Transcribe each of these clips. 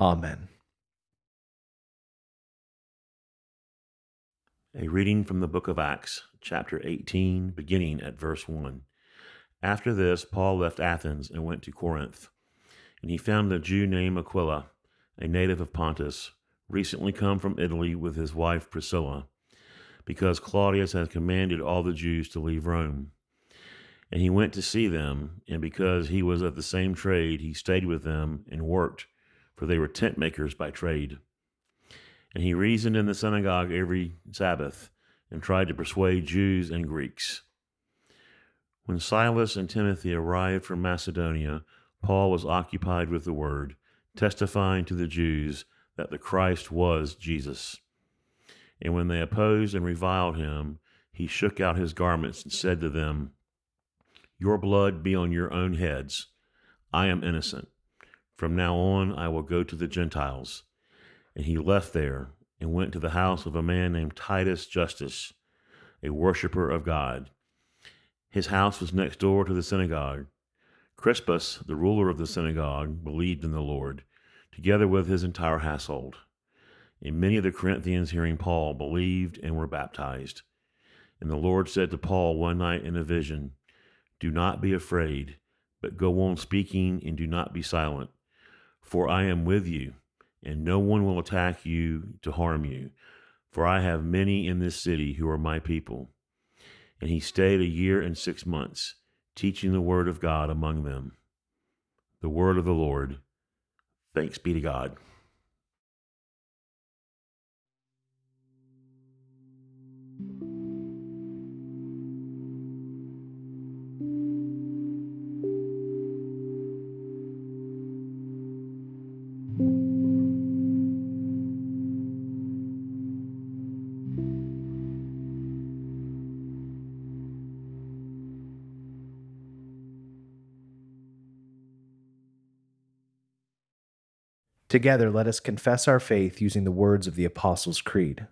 Amen. A reading from the book of Acts, chapter 18, beginning at verse 1. After this, Paul left Athens and went to Corinth. And he found a Jew named Aquila, a native of Pontus, recently come from Italy with his wife Priscilla, because Claudius had commanded all the Jews to leave Rome. And he went to see them, and because he was of the same trade, he stayed with them and worked, for they were tent makers by trade. And he reasoned in the synagogue every Sabbath, and tried to persuade Jews and Greeks. When Silas and Timothy arrived from Macedonia, Paul was occupied with the word, testifying to the Jews that the Christ was Jesus. And when they opposed and reviled him, he shook out his garments and said to them, your blood be on your own heads. I am innocent. From now on, I will go to the Gentiles. And he left there and went to the house of a man named Titus Justus, a worshiper of God. His house was next door to the synagogue. Crispus, the ruler of the synagogue, believed in the Lord, together with his entire household. And many of the Corinthians, hearing Paul, believed and were baptized. And the Lord said to Paul one night in a vision, do not be afraid, but go on speaking and do not be silent. For I am with you, and no one will attack you to harm you. For I have many in this city who are my people. And he stayed a year and six months, teaching the word of God among them. The word of the Lord. Thanks be to God. Together, let us confess our faith using the words of the Apostles' Creed.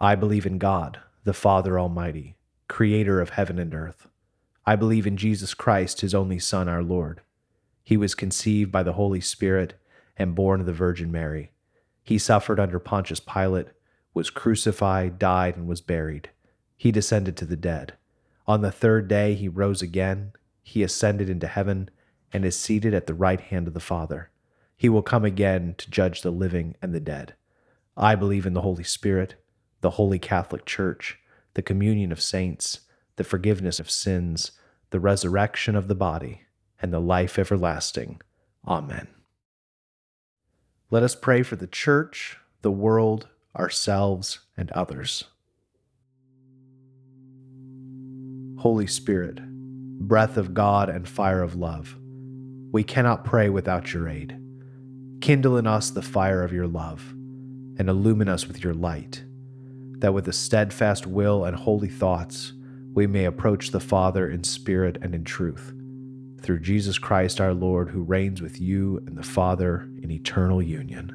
I believe in God, the Father Almighty, creator of heaven and earth. I believe in Jesus Christ, his only Son, our Lord. He was conceived by the Holy Spirit and born of the Virgin Mary. He suffered under Pontius Pilate, was crucified, died, and was buried. He descended to the dead. On the third day, he rose again. He ascended into heaven and is seated at the right hand of the Father. He will come again to judge the living and the dead. I believe in the Holy Spirit, the Holy Catholic Church, the communion of saints, the forgiveness of sins, the resurrection of the body, and the life everlasting. Amen. Let us pray for the church, the world, ourselves, and others. Holy Spirit, breath of God and fire of love, we cannot pray without your aid. Kindle in us the fire of your love, and illumine us with your light, that with a steadfast will and holy thoughts we may approach the Father in spirit and in truth, through Jesus Christ our Lord, who reigns with you and the Father in eternal union.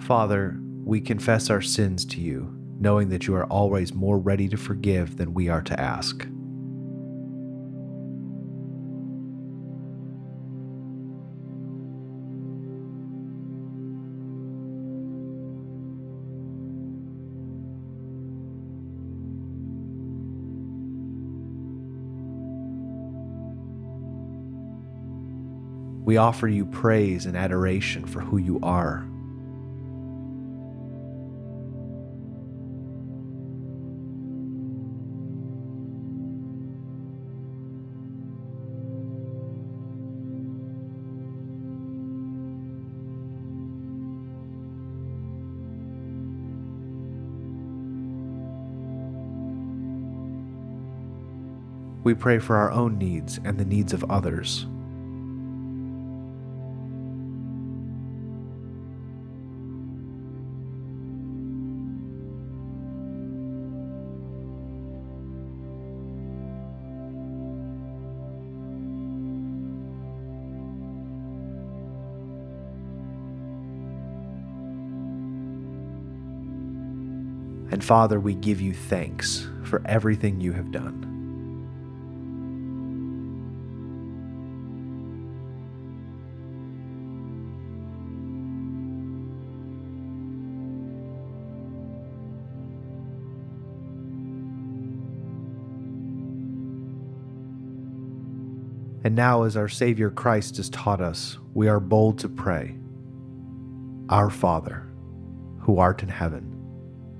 Father, we confess our sins to you, knowing that you are always more ready to forgive than we are to ask. We offer you praise and adoration for who you are. We pray for our own needs and the needs of others. And Father, we give you thanks for everything you have done. And now, as our Savior Christ has taught us, we are bold to pray Our Father, who art in heaven,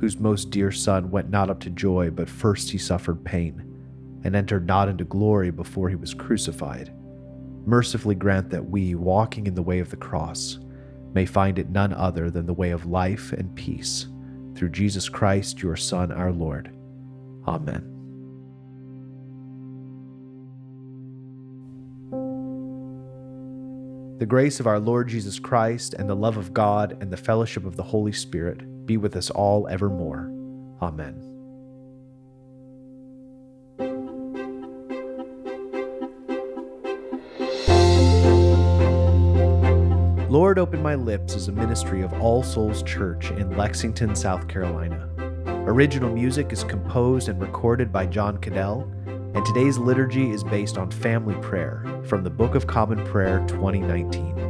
whose most dear Son went not up to joy, but first he suffered pain, and entered not into glory before he was crucified, mercifully grant that we, walking in the way of the cross, may find it none other than the way of life and peace, through Jesus Christ, your Son, our Lord. Amen. The grace of our Lord Jesus Christ, and the love of God, and the fellowship of the Holy Spirit be with us all evermore. Amen. Lord Open My Lips is a ministry of All Souls Church in Lexington, South Carolina. Original music is composed and recorded by John Cadell and today's liturgy is based on family prayer from the Book of Common Prayer 2019.